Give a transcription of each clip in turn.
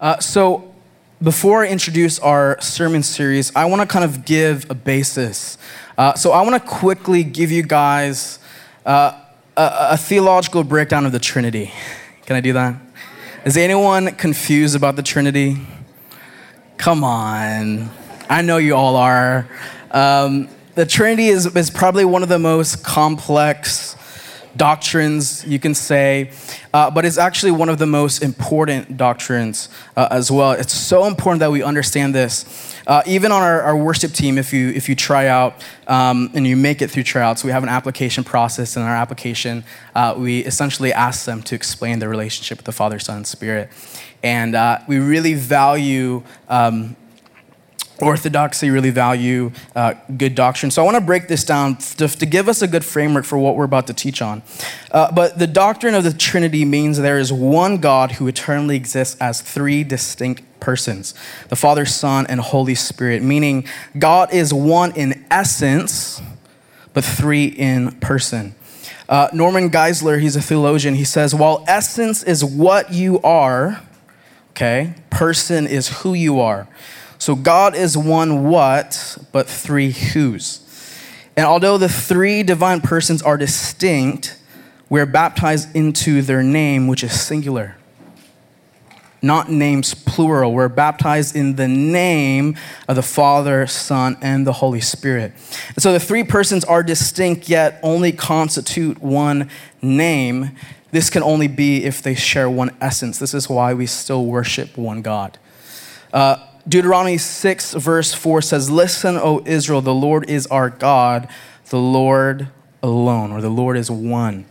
Uh, so, before I introduce our sermon series, I want to kind of give a basis. Uh, so, I want to quickly give you guys uh, a, a theological breakdown of the Trinity. Can I do that? Is anyone confused about the Trinity? Come on. I know you all are. Um, the Trinity is, is probably one of the most complex doctrines, you can say, uh, but it's actually one of the most important doctrines uh, as well. It's so important that we understand this. Uh, even on our, our, worship team, if you, if you try out um, and you make it through tryouts, we have an application process. In our application, uh, we essentially ask them to explain the relationship with the Father, Son, and Spirit. And uh, we really value um, orthodoxy really value uh, good doctrine. So I want to break this down to, to, give us a good framework for what we're about to teach on. Uh, but the doctrine of the Trinity means there is one God who eternally exists as three distinct persons the Father, Son, and Holy Spirit, meaning God is one in essence, but three in person. Uh, Norman Geisler, he's a theologian, he says, while essence is what you are, okay, person is who you are. So God is one what, but three whos. And although the three divine persons are distinct, we're baptized into their name, which is singular. Not names plural. We're baptized in the name of the Father, Son, and the Holy Spirit. And so the three persons are distinct, yet only constitute one name. This can only be if they share one essence. This is why we still worship one God. Uh, Deuteronomy 6, verse 4 says, Listen, O Israel, the Lord is our God, the Lord alone, or the Lord is one.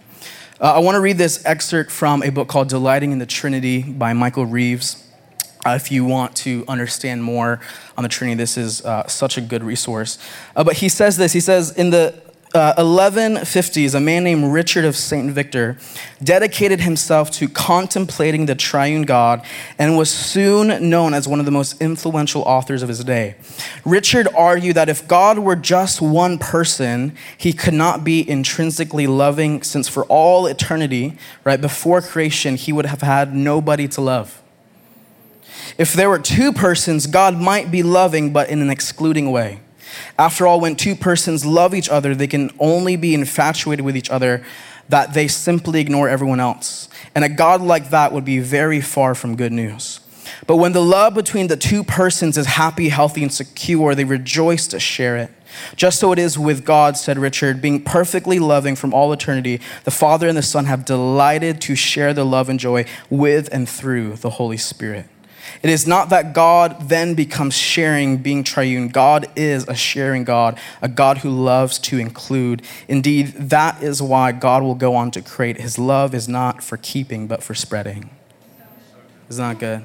Uh, I want to read this excerpt from a book called Delighting in the Trinity by Michael Reeves. Uh, if you want to understand more on the Trinity, this is uh, such a good resource. Uh, but he says this He says, In the uh, 1150s, a man named Richard of St. Victor dedicated himself to contemplating the triune God and was soon known as one of the most influential authors of his day. Richard argued that if God were just one person, he could not be intrinsically loving, since for all eternity, right before creation, he would have had nobody to love. If there were two persons, God might be loving, but in an excluding way. After all, when two persons love each other, they can only be infatuated with each other that they simply ignore everyone else. And a God like that would be very far from good news. But when the love between the two persons is happy, healthy, and secure, they rejoice to share it. Just so it is with God, said Richard, being perfectly loving from all eternity, the Father and the Son have delighted to share the love and joy with and through the Holy Spirit. It is not that God then becomes sharing, being triune. God is a sharing God, a God who loves to include. Indeed, that is why God will go on to create. His love is not for keeping, but for spreading. Is not good?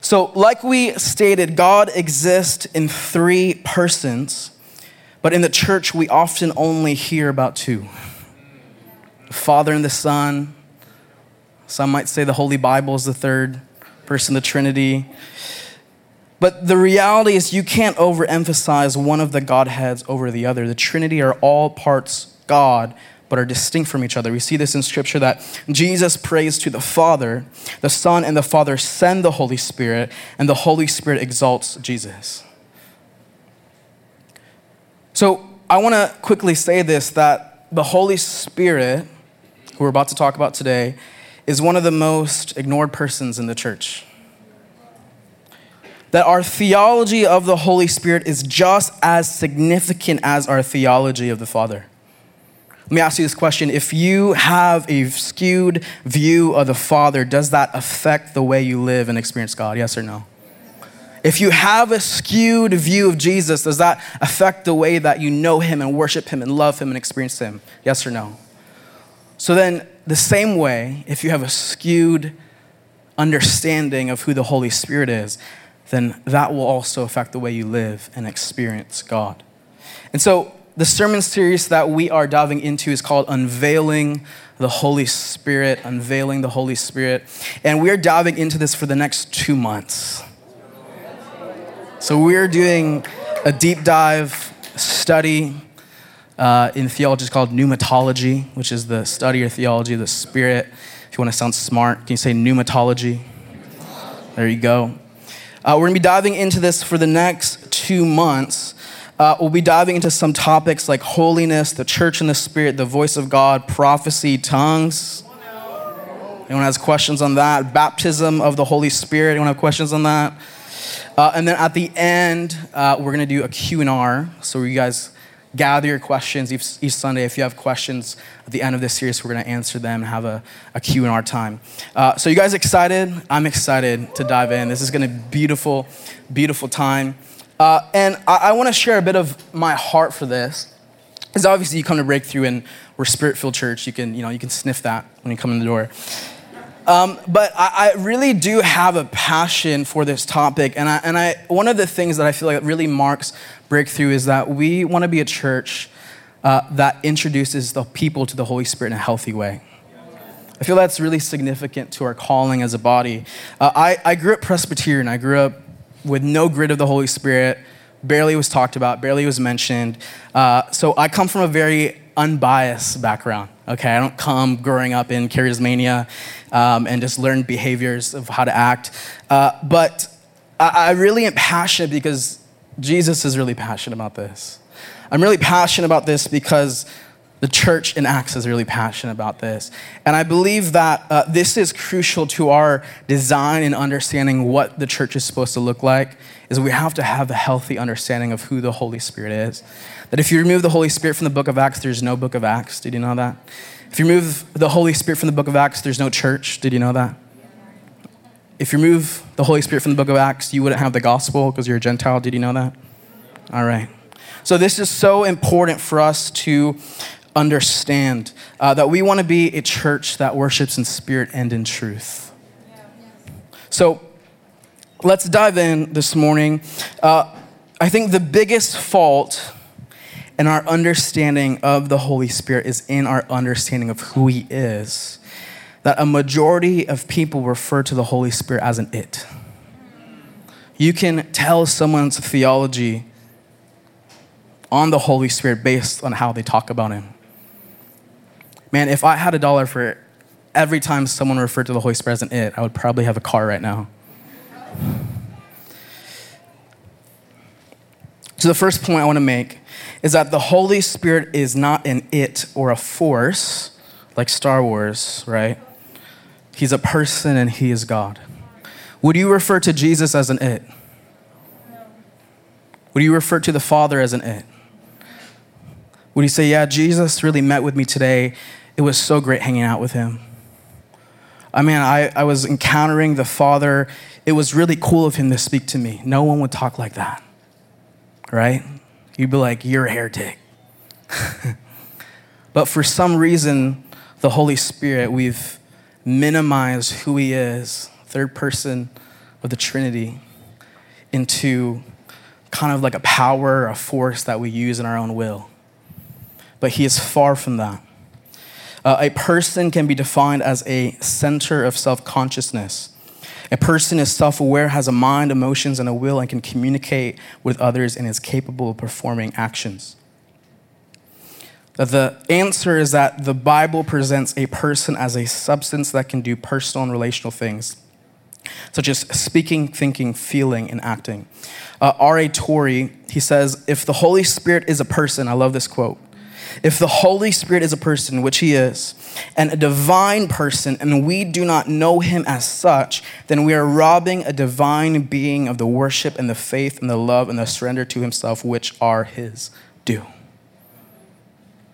So, like we stated, God exists in three persons, but in the church, we often only hear about two the Father and the Son. Some might say the Holy Bible is the third person of the Trinity. But the reality is, you can't overemphasize one of the Godheads over the other. The Trinity are all parts God, but are distinct from each other. We see this in Scripture that Jesus prays to the Father, the Son and the Father send the Holy Spirit, and the Holy Spirit exalts Jesus. So I want to quickly say this that the Holy Spirit, who we're about to talk about today, is one of the most ignored persons in the church. That our theology of the Holy Spirit is just as significant as our theology of the Father. Let me ask you this question. If you have a skewed view of the Father, does that affect the way you live and experience God? Yes or no? If you have a skewed view of Jesus, does that affect the way that you know Him and worship Him and love Him and experience Him? Yes or no? So then, the same way, if you have a skewed understanding of who the Holy Spirit is, then that will also affect the way you live and experience God. And so, the sermon series that we are diving into is called Unveiling the Holy Spirit, Unveiling the Holy Spirit. And we're diving into this for the next two months. So, we're doing a deep dive study uh, in theology is called pneumatology, which is the study or theology of the Spirit. If you want to sound smart, can you say pneumatology? There you go. Uh, we're going to be diving into this for the next two months. Uh, we'll be diving into some topics like holiness, the church and the spirit, the voice of God, prophecy, tongues. Anyone has questions on that? Baptism of the Holy Spirit. Anyone have questions on that? Uh, and then at the end, uh, we're going to do a Q&R. So you guys gather your questions each, each, Sunday. If you have questions at the end of this series, we're going to answer them and have a, a Q&R time. Uh, so you guys excited? I'm excited to dive in. This is going to be beautiful, beautiful time. Uh, and I, I want to share a bit of my heart for this. Because obviously you come to Breakthrough and we're Spirit-filled church. You can, you know, you can sniff that when you come in the door. Um, but I, I, really do have a passion for this topic. And, I, and I, one of the things that I feel like really marks breakthrough is that we want to be a church uh, that introduces the people to the Holy Spirit in a healthy way. I feel that's really significant to our calling as a body. Uh, I, I grew up Presbyterian. I grew up with no grid of the Holy Spirit. Barely was talked about, barely was mentioned. Uh, so I come from a very unbiased background. Okay, I don't come growing up in charismania um, and just learn behaviors of how to act. Uh, but I, I really am passionate because Jesus is really passionate about this. I'm really passionate about this because the church in Acts is really passionate about this. And I believe that uh, this is crucial to our design and understanding what the church is supposed to look like, is we have to have a healthy understanding of who the Holy Spirit is. That if you remove the Holy Spirit from the book of Acts, there's no book of Acts. Did you know that? If you remove the Holy Spirit from the book of Acts, there's no church. Did you know that? If you remove the Holy Spirit from the book of Acts, you wouldn't have the gospel because you're a Gentile. Did you know that? All right. So, this is so important for us to understand uh, that we want to be a church that worships in spirit and in truth. So, let's dive in this morning. Uh, I think the biggest fault in our understanding of the Holy Spirit is in our understanding of who He is that a majority of people refer to the Holy Spirit as an it. You can tell someone's theology on the Holy Spirit based on how they talk about Him. Man, if I had a dollar for every time someone referred to the Holy Spirit as an it, I would probably have a car right now. So, the first point I want to make is that the Holy Spirit is not an it or a force like Star Wars, right? He's a person and he is God. Would you refer to Jesus as an it? Would you refer to the Father as an it? Would you say, Yeah, Jesus really met with me today? It was so great hanging out with him. I mean, I, I was encountering the Father. It was really cool of him to speak to me. No one would talk like that, right? You'd be like, You're a heretic. but for some reason, the Holy Spirit, we've minimized who he is, third person of the Trinity, into kind of like a power, a force that we use in our own will. But he is far from that. Uh, a person can be defined as a center of self consciousness. A person is self aware, has a mind, emotions, and a will, and can communicate with others and is capable of performing actions. The answer is that the Bible presents a person as a substance that can do personal and relational things, such as speaking, thinking, feeling, and acting. Uh, R.A. Torrey, he says, if the Holy Spirit is a person, I love this quote. If the Holy Spirit is a person, which he is, and a divine person, and we do not know him as such, then we are robbing a divine being of the worship and the faith and the love and the surrender to himself, which are his due.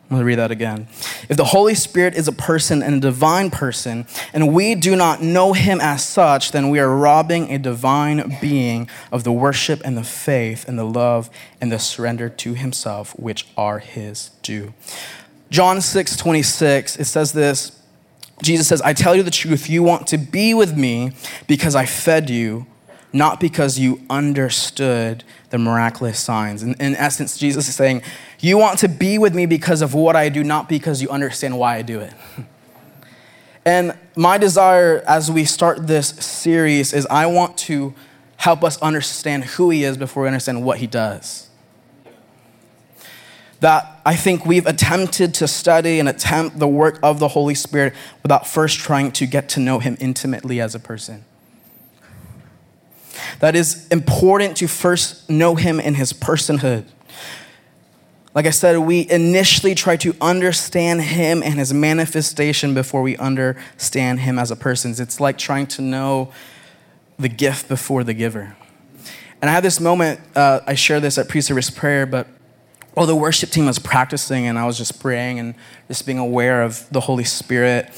I'm going to read that again. If the Holy Spirit is a person and a divine person, and we do not know him as such, then we are robbing a divine being of the worship and the faith and the love and the surrender to himself, which are his due. John 6 26, it says this Jesus says, I tell you the truth, you want to be with me because I fed you, not because you understood the miraculous signs. In, in essence, Jesus is saying, You want to be with me because of what I do, not because you understand why I do it. And my desire as we start this series is I want to help us understand who He is before we understand what He does. That I think we've attempted to study and attempt the work of the Holy Spirit without first trying to get to know Him intimately as a person. That is important to first know him in his personhood. Like I said, we initially try to understand him and his manifestation before we understand him as a person. It's like trying to know the gift before the giver. And I had this moment, uh, I share this at pre service prayer, but while the worship team was practicing and I was just praying and just being aware of the Holy Spirit,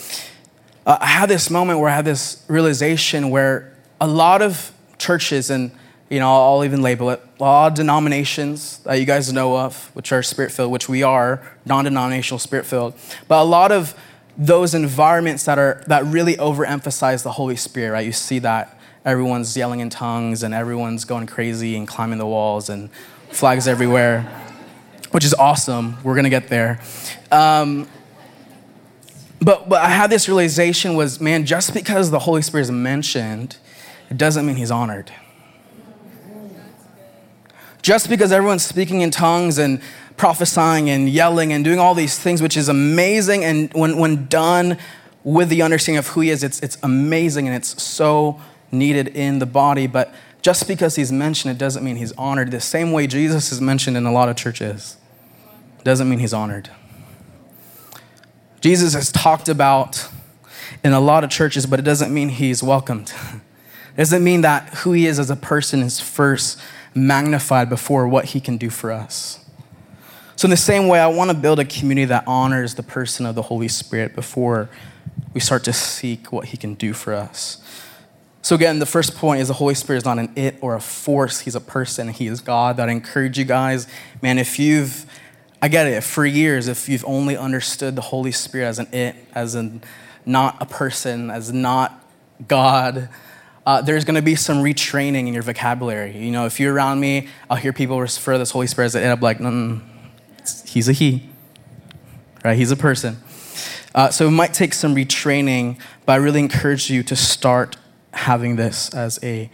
uh, I had this moment where I had this realization where a lot of churches, and you know, I'll even label it, a lot of denominations that you guys know of, which are spirit filled, which we are, non denominational spirit filled, but a lot of those environments that are that really overemphasize the Holy Spirit, right? You see that everyone's yelling in tongues and everyone's going crazy and climbing the walls and flags everywhere, which is awesome. We're gonna get there. Um, but, but I had this realization was, man, just because the Holy Spirit is mentioned, it doesn't mean he's honored. Just because everyone's speaking in tongues and prophesying and yelling and doing all these things, which is amazing, and when, when done with the understanding of who he is, it's, it's amazing and it's so needed in the body. But just because he's mentioned, it doesn't mean he's honored. The same way Jesus is mentioned in a lot of churches, doesn't mean he's honored. Jesus is talked about in a lot of churches, but it doesn't mean he's welcomed. It doesn't mean that who he is as a person is first magnified before what he can do for us. So, in the same way, I want to build a community that honors the person of the Holy Spirit before we start to seek what he can do for us. So, again, the first point is the Holy Spirit is not an it or a force, he's a person, he is God. That I encourage you guys, man, if you've I get it. For years, if you've only understood the Holy Spirit as an it, as in not a person, as not God, uh, there's going to be some retraining in your vocabulary. You know, if you're around me, I'll hear people refer to this Holy Spirit as an it. I'm like, no, he's a he, right? He's a person. Uh, so it might take some retraining, but I really encourage you to start having this as a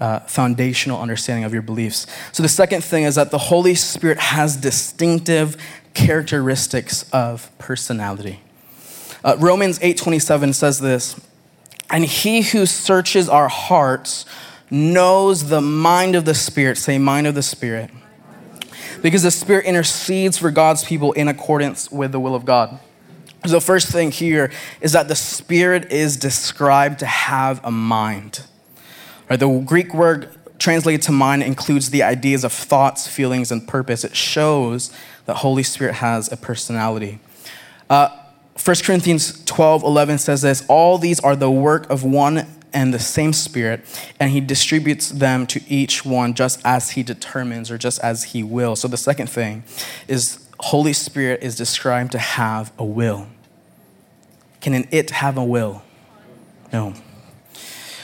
uh, foundational understanding of your beliefs. So the second thing is that the Holy Spirit has distinctive characteristics of personality. Uh, Romans 8:27 says this, and he who searches our hearts knows the mind of the Spirit. Say, mind of the Spirit. Because the Spirit intercedes for God's people in accordance with the will of God. So, the first thing here is that the Spirit is described to have a mind. Right, the Greek word translated to mind includes the ideas of thoughts, feelings, and purpose. It shows that Holy Spirit has a personality. Uh, 1 Corinthians 12 11 says this All these are the work of one and the same Spirit, and He distributes them to each one just as He determines or just as He will. So the second thing is Holy Spirit is described to have a will. Can an it have a will? No.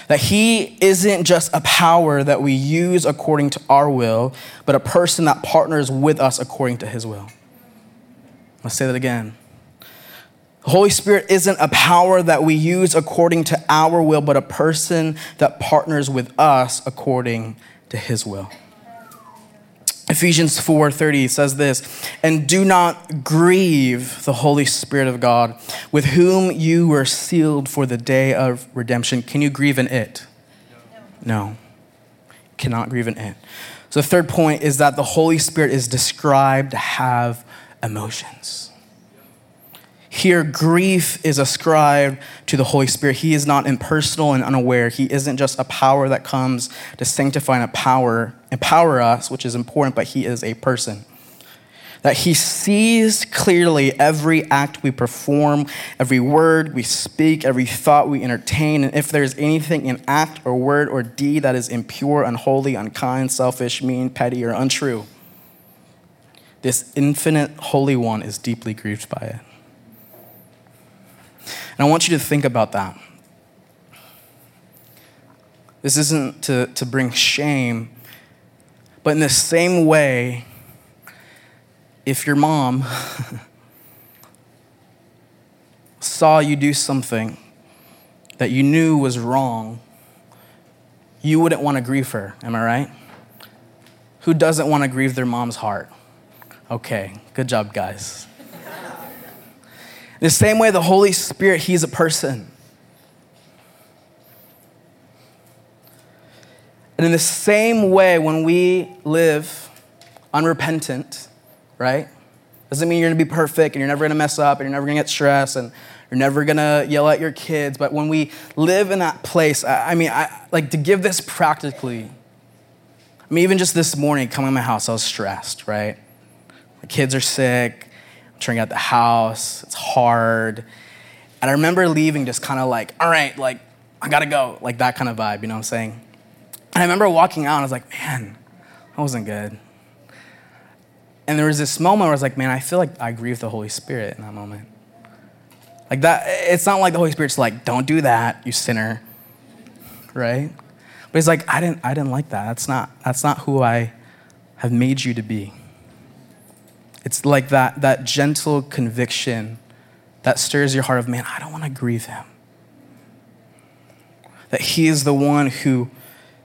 That he isn't just a power that we use according to our will, but a person that partners with us according to his will. Let's say that again. The Holy Spirit isn't a power that we use according to our will, but a person that partners with us according to his will. Ephesians 4:30 says this, "And do not grieve the Holy Spirit of God, with whom you were sealed for the day of redemption." Can you grieve in it? No. no. Cannot grieve in it. So the third point is that the Holy Spirit is described to have emotions. Here, grief is ascribed to the Holy Spirit. He is not impersonal and unaware. He isn't just a power that comes to sanctify and power, empower us, which is important, but he is a person. That he sees clearly every act we perform, every word we speak, every thought we entertain, and if there's anything in act or word or deed that is impure, unholy, unkind, selfish, mean, petty, or untrue, this infinite Holy One is deeply grieved by it. And I want you to think about that. This isn't to, to bring shame, but in the same way, if your mom saw you do something that you knew was wrong, you wouldn't want to grieve her. Am I right? Who doesn't want to grieve their mom's heart? Okay, good job, guys. The same way the Holy Spirit, He's a person. And in the same way, when we live unrepentant, right? Doesn't mean you're gonna be perfect and you're never gonna mess up and you're never gonna get stressed and you're never gonna yell at your kids. But when we live in that place, I, I mean, I, like to give this practically. I mean, even just this morning coming to my house, I was stressed, right? My kids are sick. I'm trying to get out the house. It's hard. And I remember leaving just kind of like, all right, like, I gotta go. Like that kind of vibe, you know what I'm saying? And I remember walking out and I was like, man, that wasn't good. And there was this moment where I was like, man, I feel like I grieved the Holy Spirit in that moment. Like that, it's not like the Holy Spirit's like, don't do that, you sinner. Right? But he's like, I didn't, I didn't like that. That's not, that's not who I have made you to be. It's like that, that gentle conviction that stirs your heart of, man, I don't want to grieve him. That he is the one who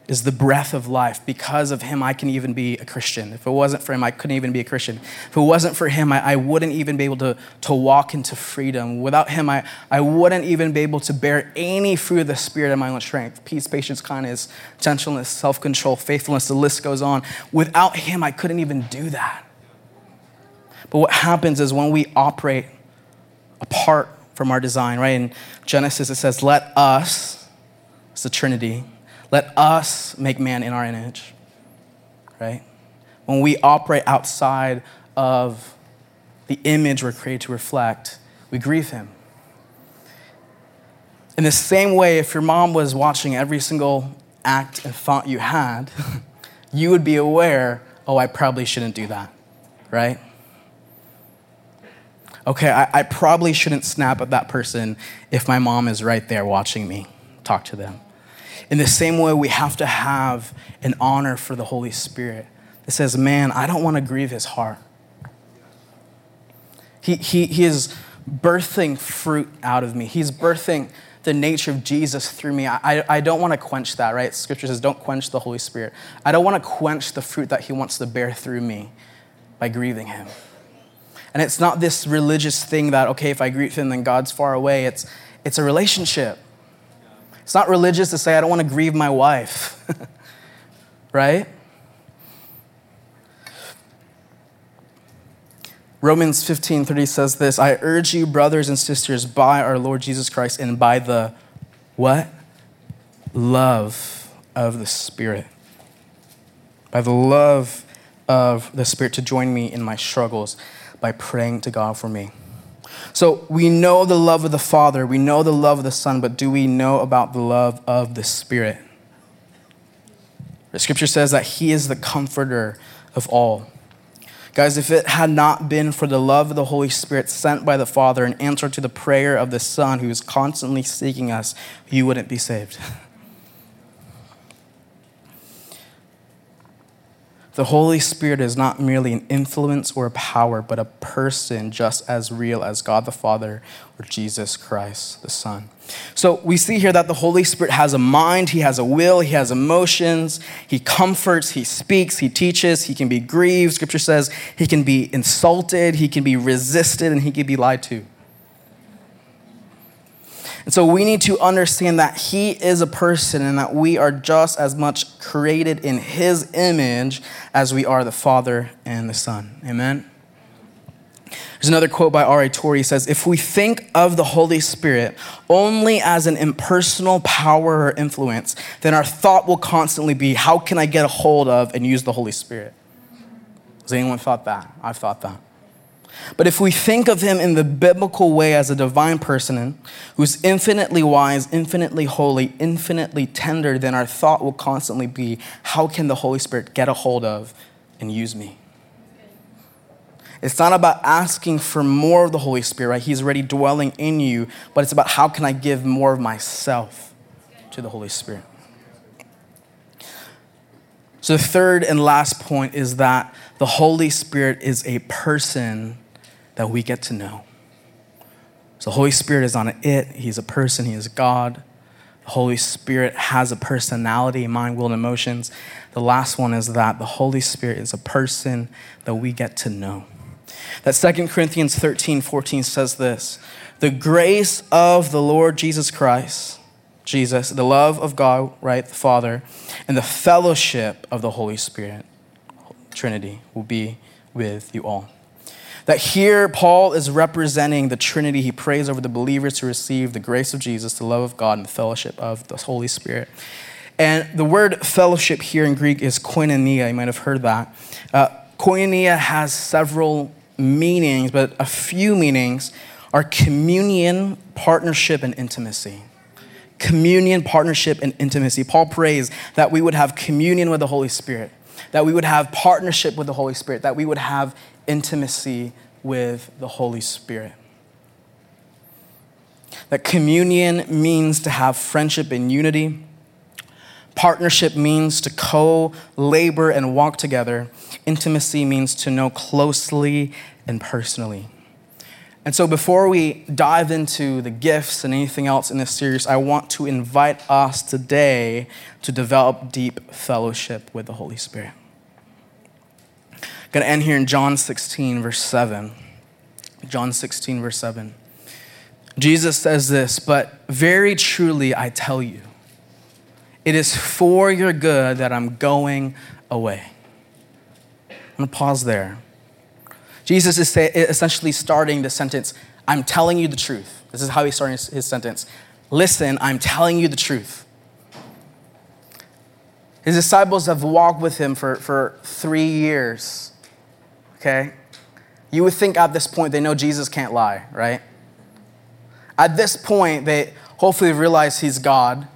is the breath of life. Because of him, I can even be a Christian. If it wasn't for him, I couldn't even be a Christian. If it wasn't for him, I, I wouldn't even be able to, to walk into freedom. Without him, I, I wouldn't even be able to bear any fruit of the Spirit in my own strength peace, patience, kindness, gentleness, self control, faithfulness, the list goes on. Without him, I couldn't even do that. But what happens is when we operate apart from our design, right? In Genesis, it says, Let us, it's the Trinity, let us make man in our image, right? When we operate outside of the image we're created to reflect, we grieve him. In the same way, if your mom was watching every single act and thought you had, you would be aware, oh, I probably shouldn't do that, right? Okay, I, I probably shouldn't snap at that person if my mom is right there watching me talk to them. In the same way, we have to have an honor for the Holy Spirit that says, Man, I don't want to grieve his heart. He, he, he is birthing fruit out of me, he's birthing the nature of Jesus through me. I, I don't want to quench that, right? Scripture says, Don't quench the Holy Spirit. I don't want to quench the fruit that he wants to bear through me by grieving him. And it's not this religious thing that, okay, if I grieve him, then God's far away. It's, it's a relationship. It's not religious to say, I don't want to grieve my wife, right? Romans 15:30 says this, I urge you brothers and sisters by our Lord Jesus Christ and by the what? Love of the Spirit. By the love of the Spirit to join me in my struggles by praying to God for me. So we know the love of the Father, we know the love of the Son, but do we know about the love of the Spirit? The scripture says that He is the comforter of all. Guys, if it had not been for the love of the Holy Spirit sent by the Father in answer to the prayer of the Son who is constantly seeking us, you wouldn't be saved. The Holy Spirit is not merely an influence or a power, but a person just as real as God the Father or Jesus Christ the Son. So we see here that the Holy Spirit has a mind, he has a will, he has emotions, he comforts, he speaks, he teaches, he can be grieved. Scripture says he can be insulted, he can be resisted, and he can be lied to. And so we need to understand that He is a person and that we are just as much created in His image as we are the Father and the Son. Amen? There's another quote by R.A. Torrey. He says, If we think of the Holy Spirit only as an impersonal power or influence, then our thought will constantly be, How can I get a hold of and use the Holy Spirit? Has anyone thought that? I've thought that. But if we think of him in the biblical way as a divine person who's infinitely wise, infinitely holy, infinitely tender, then our thought will constantly be how can the Holy Spirit get a hold of and use me? It's not about asking for more of the Holy Spirit, right? He's already dwelling in you, but it's about how can I give more of myself to the Holy Spirit. So, the third and last point is that the Holy Spirit is a person that we get to know. So, the Holy Spirit is on it, He's a person, He is God. The Holy Spirit has a personality, mind, will, and emotions. The last one is that the Holy Spirit is a person that we get to know. That 2 Corinthians 13, 14 says this The grace of the Lord Jesus Christ Jesus, the love of God, right, the Father, and the fellowship of the Holy Spirit, Trinity, will be with you all. That here, Paul is representing the Trinity. He prays over the believers to receive the grace of Jesus, the love of God, and the fellowship of the Holy Spirit. And the word fellowship here in Greek is koinonia. You might have heard that. Uh, koinonia has several meanings, but a few meanings are communion, partnership, and intimacy. Communion, partnership, and intimacy. Paul prays that we would have communion with the Holy Spirit, that we would have partnership with the Holy Spirit, that we would have intimacy with the Holy Spirit. That communion means to have friendship and unity. Partnership means to co labor and walk together. Intimacy means to know closely and personally. And so, before we dive into the gifts and anything else in this series, I want to invite us today to develop deep fellowship with the Holy Spirit. I'm going to end here in John 16, verse 7. John 16, verse 7. Jesus says this, but very truly I tell you, it is for your good that I'm going away. I'm going to pause there. Jesus is essentially starting the sentence, I'm telling you the truth. This is how he's starting his sentence. Listen, I'm telling you the truth. His disciples have walked with him for, for three years okay? You would think at this point they know Jesus can't lie, right? At this point, they hopefully realize he's God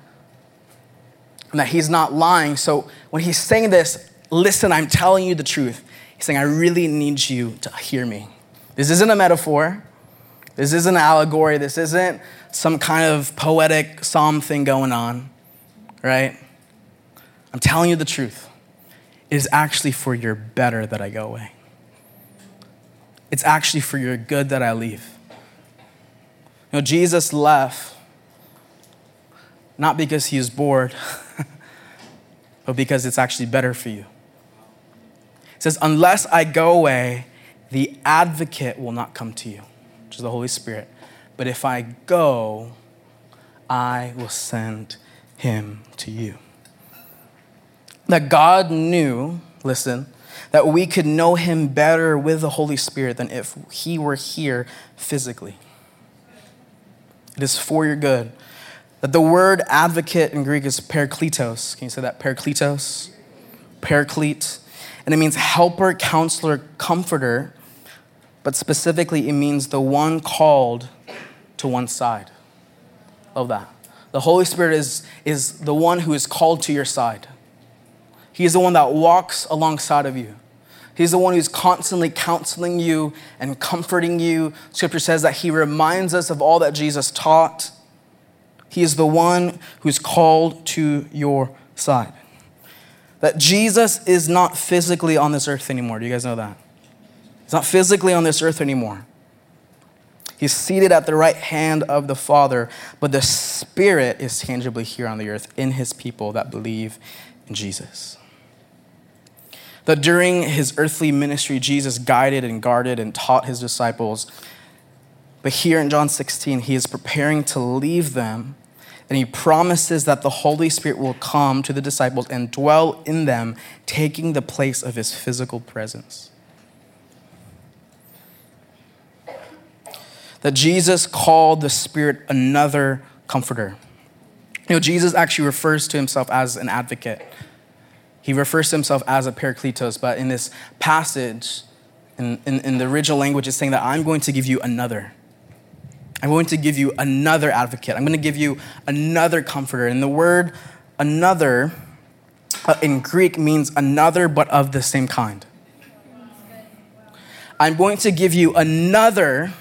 and that he's not lying. So when he's saying this, listen, I'm telling you the truth, he's saying, I really need you to hear me. This isn't a metaphor. This isn't an allegory. This isn't some kind of poetic psalm thing going on, right? I'm telling you the truth. It is actually for your better that I go away. It's actually for your good that I leave. You know, Jesus left not because he was bored, but because it's actually better for you. Says, Unless I go away, the advocate will not come to you, which is the Holy Spirit. But if I go, I will send him to you. That God knew, listen, that we could know him better with the Holy Spirit than if he were here physically. It is for your good. That the word advocate in Greek is parakletos. Can you say that? Parakletos? Paraclete. And it means helper, counselor, comforter, but specifically it means the one called to one side. Love that. The Holy Spirit is, is the one who is called to your side. He is the one that walks alongside of you. He's the one who's constantly counseling you and comforting you. Scripture says that he reminds us of all that Jesus taught. He is the one who's called to your side. That Jesus is not physically on this earth anymore. Do you guys know that? He's not physically on this earth anymore. He's seated at the right hand of the Father, but the Spirit is tangibly here on the earth in his people that believe in Jesus. That during his earthly ministry, Jesus guided and guarded and taught his disciples. But here in John 16, he is preparing to leave them, and he promises that the Holy Spirit will come to the disciples and dwell in them, taking the place of his physical presence. That Jesus called the Spirit another comforter. You know, Jesus actually refers to himself as an advocate. He refers to himself as a parakletos, but in this passage, in, in, in the original language, it's saying that I'm going to give you another. I'm going to give you another advocate. I'm going to give you another comforter. And the word another uh, in Greek means another, but of the same kind. I'm going to give you another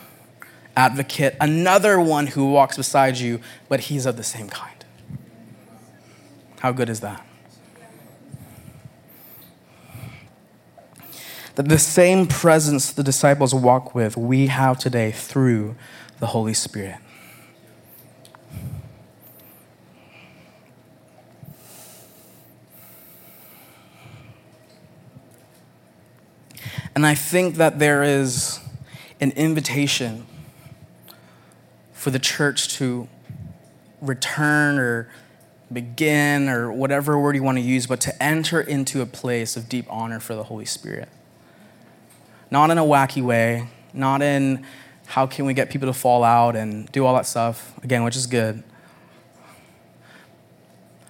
advocate, another one who walks beside you, but he's of the same kind. How good is that? that the same presence the disciples walk with, we have today through the Holy Spirit. And I think that there is an invitation for the church to return or begin or whatever word you want to use, but to enter into a place of deep honor for the Holy Spirit. Not in a wacky way, not in how can we get people to fall out and do all that stuff, again, which is good.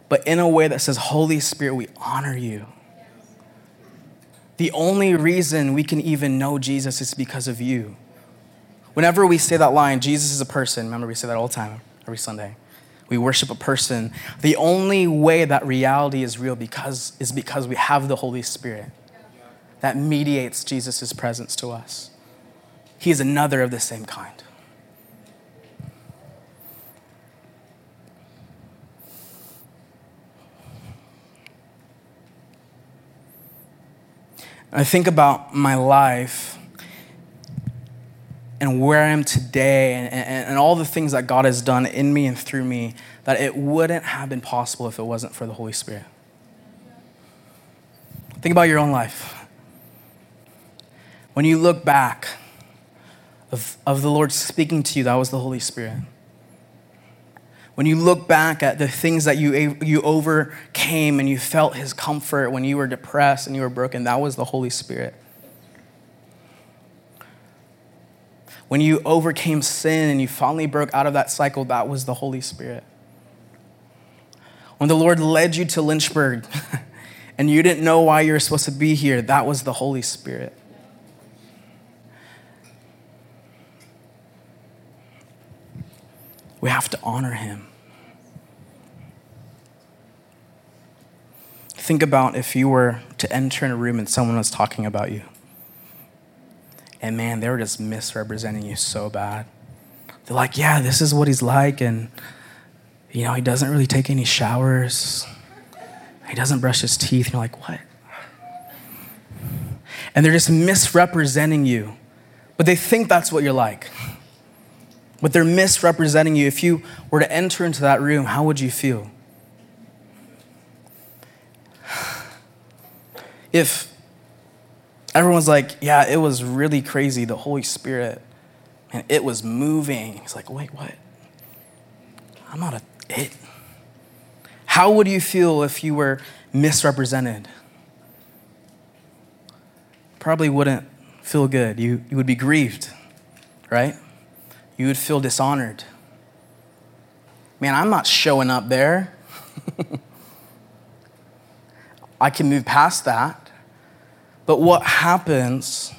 But in a way that says, Holy Spirit, we honor you. The only reason we can even know Jesus is because of you. Whenever we say that line, Jesus is a person, remember we say that all the time, every Sunday. We worship a person. The only way that reality is real because, is because we have the Holy Spirit that mediates Jesus' presence to us. He is another of the same kind. I think about my life and where I am today and, and, and, all the things that God has done in me and through me, that it wouldn't have been possible if it wasn't for the Holy Spirit. Think about your own life. When you look back of, of the Lord speaking to you, that was the Holy Spirit. When you look back at the things that you, you overcame and you felt His comfort when you were depressed and you were broken, that was the Holy Spirit. When you overcame sin and you finally broke out of that cycle, that was the Holy Spirit. When the Lord led you to Lynchburg and you didn't know why you were supposed to be here, that was the Holy Spirit. We have to honor him. Think about if you were to enter in a room and someone was talking about you. And man, they were just misrepresenting you so bad. They're like, yeah, this is what he's like. And, you know, he doesn't really take any showers. He doesn't brush his teeth. And you're like, what? And they're just misrepresenting you. But they think that's what you're like. But they're misrepresenting you. If you were to enter into that room, how would you feel? If everyone's like, yeah, it was really crazy. The Holy Spirit, and it was moving. It's like, wait, what? I'm not a it. How would you feel if you were misrepresented? Probably wouldn't feel good. You, you would be grieved, right? You would feel dishonored. Man, I'm not showing up there. I can move past that. But what happens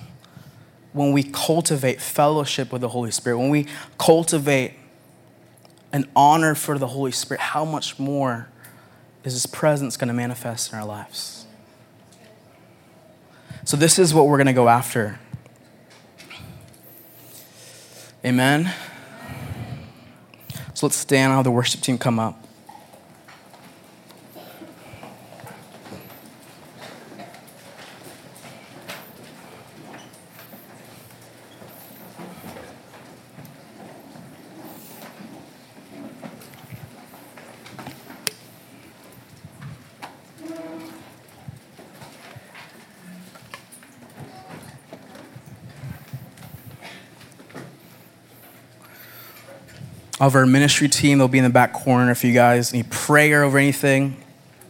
when we cultivate fellowship with the Holy Spirit, when we cultivate an honor for the Holy Spirit, how much more is His presence going to manifest in our lives? So, this is what we're going to go after. Amen. So, let's stand. I'll have the worship team come up. Of our ministry team. They'll be in the back corner if you guys need prayer over anything,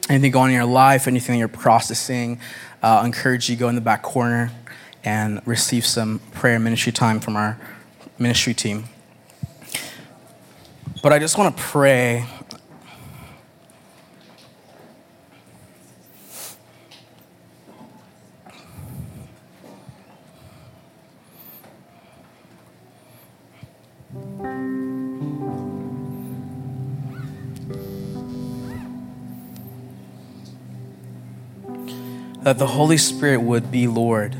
anything going on in your life, anything you're processing. Uh, I encourage you go in the back corner and receive some prayer ministry time from our ministry team. But I just want to pray that the Holy Spirit would be Lord.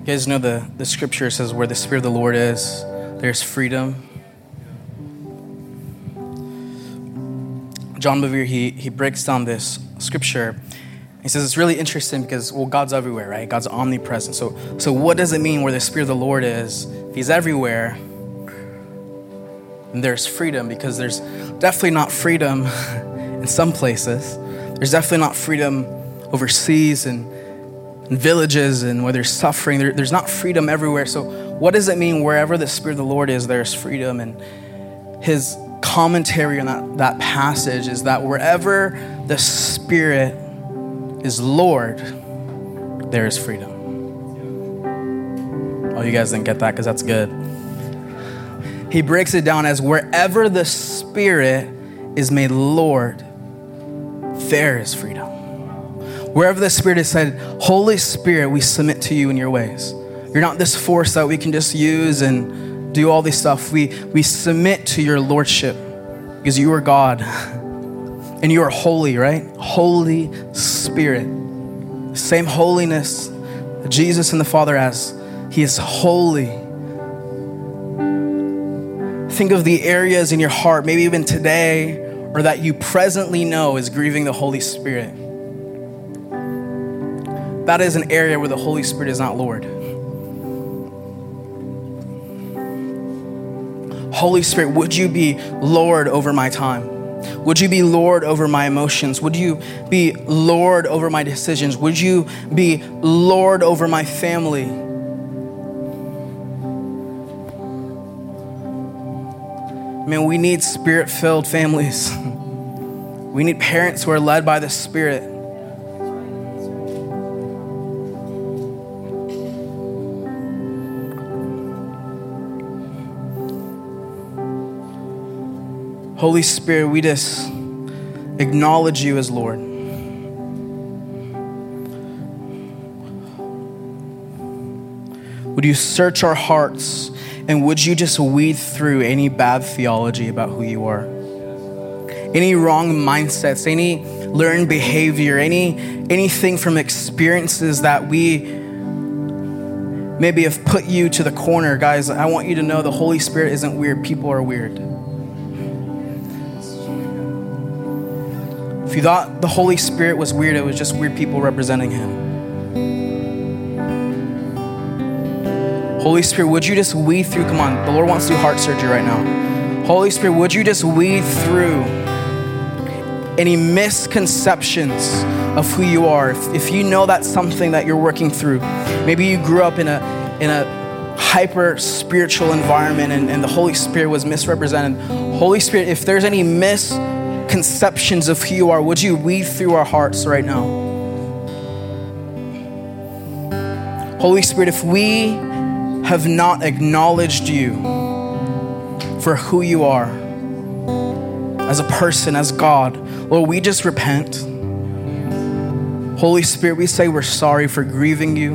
You guys know the, the scripture says, where the Spirit of the Lord is, there's freedom. John Bevere, he, he breaks down this scripture. He says it's really interesting because, well, God's everywhere, right? God's omnipresent. So, so what does it mean where the Spirit of the Lord is? If He's everywhere, and there's freedom because there's definitely not freedom in some places. There's definitely not freedom overseas and villages and where there's suffering, there, there's not freedom everywhere. So, what does it mean wherever the Spirit of the Lord is, there's freedom? And his commentary on that, that passage is that wherever the Spirit is Lord, there is freedom. Oh, you guys didn't get that because that's good. He breaks it down as wherever the Spirit is made Lord, there is freedom. Wherever the Spirit is said, Holy Spirit, we submit to you in your ways. You're not this force that we can just use and do all this stuff. We, we submit to your Lordship because you are God and you are holy, right? Holy Spirit. Same holiness Jesus and the Father has. He is holy. Think of the areas in your heart, maybe even today, or that you presently know is grieving the Holy Spirit that is an area where the Holy Spirit is not Lord. Holy Spirit, would you be Lord over my time? Would you be Lord over my emotions? Would you be Lord over my decisions? Would you be Lord over my family? Man, we need spirit filled families. We need parents who are led by the Spirit. Holy Spirit, we just acknowledge you as Lord. Would you search our hearts and would you just weed through any bad theology about who you are? Any wrong mindsets, any learned behavior, any anything from experiences that we maybe have put you to the corner. Guys, I want you to know the Holy Spirit isn't weird, people are weird. If you thought the Holy Spirit was weird, it was just weird people representing Him. Holy Spirit, would you just weed through? Come on, the Lord wants to do heart surgery right now. Holy Spirit, would you just weed through any misconceptions of who you are? If, if you know that's something that you're working through, maybe you grew up in a in a hyper spiritual environment and, and the Holy Spirit was misrepresented. Holy Spirit, if there's any misconceptions of who you are, would you weed through our hearts right now? Holy Spirit, if we have not acknowledged you for who you are as a person, as God, Lord, we just repent. Holy Spirit, we say we're sorry for grieving you.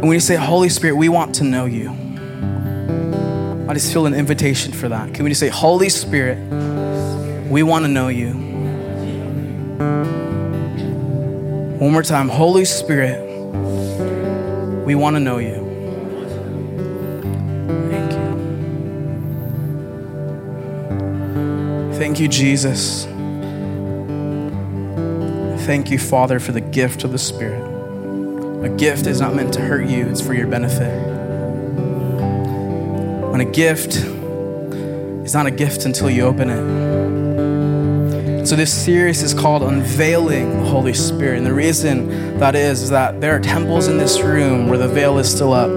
And we say, Holy Spirit, we want to know you. I just feel an invitation for that. Can we just say, Holy Spirit, we want to know you. One more time, Holy Spirit, we want to know you. Thank you. Thank you, Jesus. Thank you, Father, for the gift of the Spirit. A gift is not meant to hurt you, it's for your benefit. When a gift is not a gift until you open it. So this series is called Unveiling the Holy Spirit. And the reason that is, is that there are temples in this room where the veil is still up.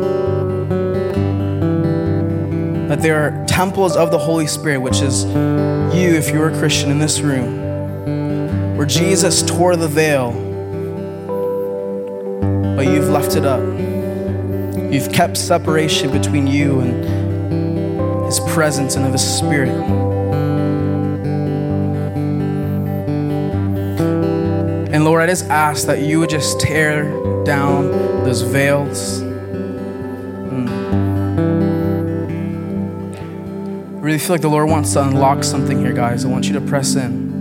That there are temples of the Holy Spirit, which is you, if you're a Christian in this room, where Jesus tore the veil, but you've left it up. You've kept separation between you and his presence and of His Spirit. And Lord, I just ask that you would just tear down those veils. Mm. I really feel like the Lord wants to unlock something here, guys. I want you to press in.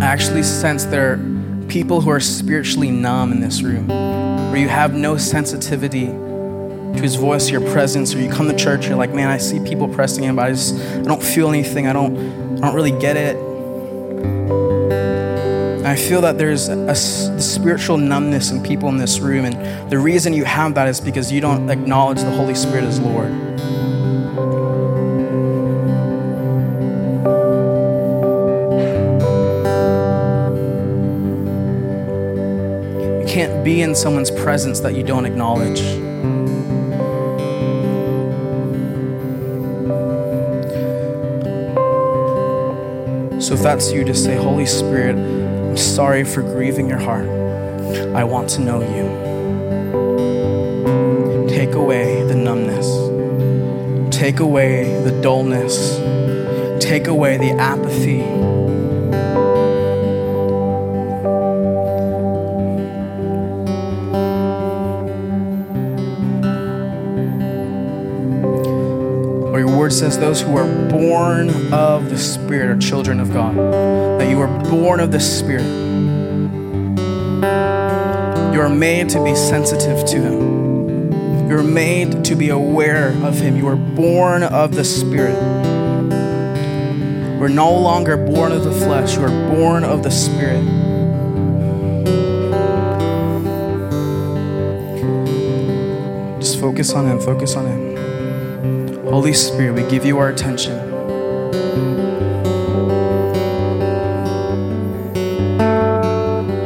I actually sense there are people who are spiritually numb in this room where you have no sensitivity to his voice, your presence, or you come to church, you're like, man, I see people pressing in, but I just I don't feel anything. I don't I don't really get it. And I feel that there's a, a spiritual numbness in people in this room, and the reason you have that is because you don't acknowledge the Holy Spirit as Lord. You can't be in someone's presence that you don't acknowledge. So if that's you, just say, Holy Spirit, I'm sorry for grieving your heart. I want to know you. Take away the numbness. Take away the dullness. Take away the apathy. Says, those who are born of the Spirit are children of God. That you are born of the Spirit. You are made to be sensitive to Him. You're made to be aware of Him. You are born of the Spirit. We're no longer born of the flesh, you are born of the Spirit. Just focus on Him, focus on Him. Holy Spirit, we give you our attention.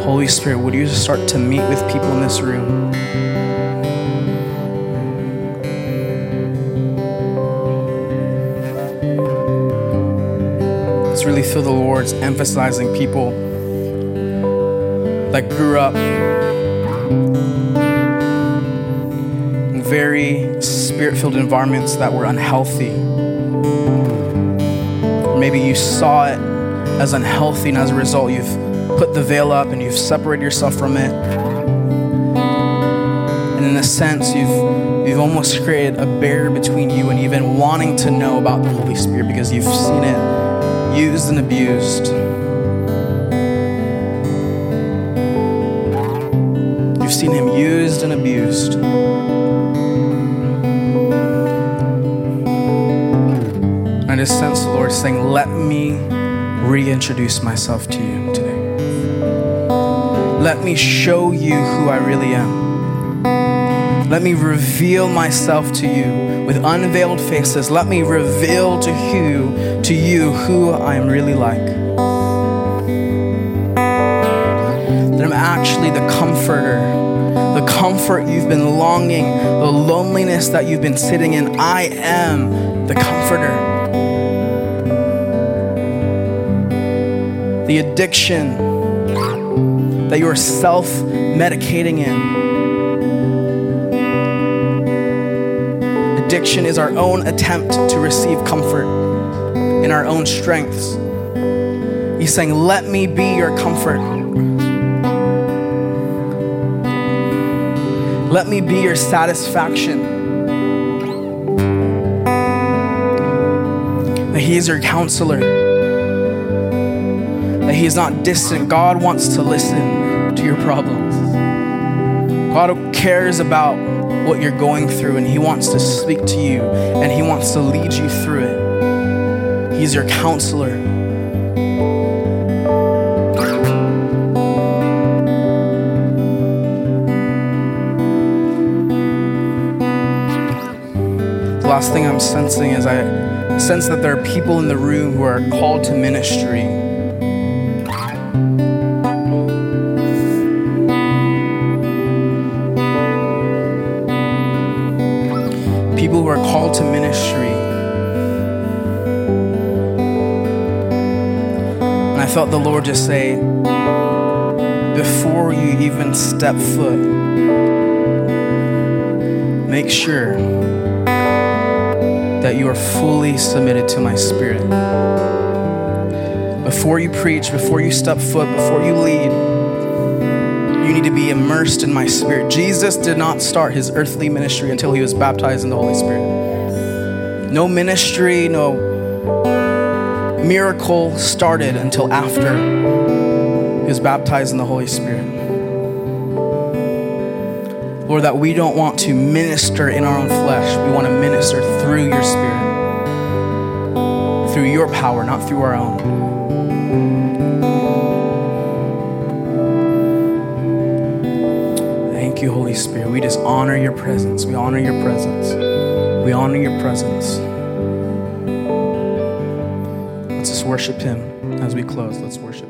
Holy Spirit, would you start to meet with people in this room? Let's really feel the Lord's emphasizing people that grew up very spirit filled environments that were unhealthy. Maybe you saw it as unhealthy, and as a result, you've put the veil up and you've separated yourself from it. And in a sense, you've, you've almost created a barrier between you and even wanting to know about the Holy Spirit because you've seen it used and abused. Saying, Let me reintroduce myself to you today. Let me show you who I really am. Let me reveal myself to you with unveiled faces. Let me reveal to you, to you who I am really like. That I'm actually the comforter, the comfort you've been longing, the loneliness that you've been sitting in. I am the comforter. The addiction that you are self medicating in. Addiction is our own attempt to receive comfort in our own strengths. He's saying, Let me be your comfort. Let me be your satisfaction. That He is your counselor. That He is not distant. God wants to listen to your problems. God cares about what you're going through and He wants to speak to you and He wants to lead you through it. He's your counselor. The last thing I'm sensing is I sense that there are people in the room who are called to ministry. To ministry. And I felt the Lord just say, before you even step foot, make sure that you are fully submitted to my spirit. Before you preach, before you step foot, before you lead, you need to be immersed in my spirit. Jesus did not start his earthly ministry until he was baptized in the Holy Spirit. No ministry, no miracle started until after he was baptized in the Holy Spirit. Lord, that we don't want to minister in our own flesh. We want to minister through your spirit, through your power, not through our own. Thank you, Holy Spirit. We just honor your presence. We honor your presence. We honor your presence. Let's just worship him as we close. Let's worship.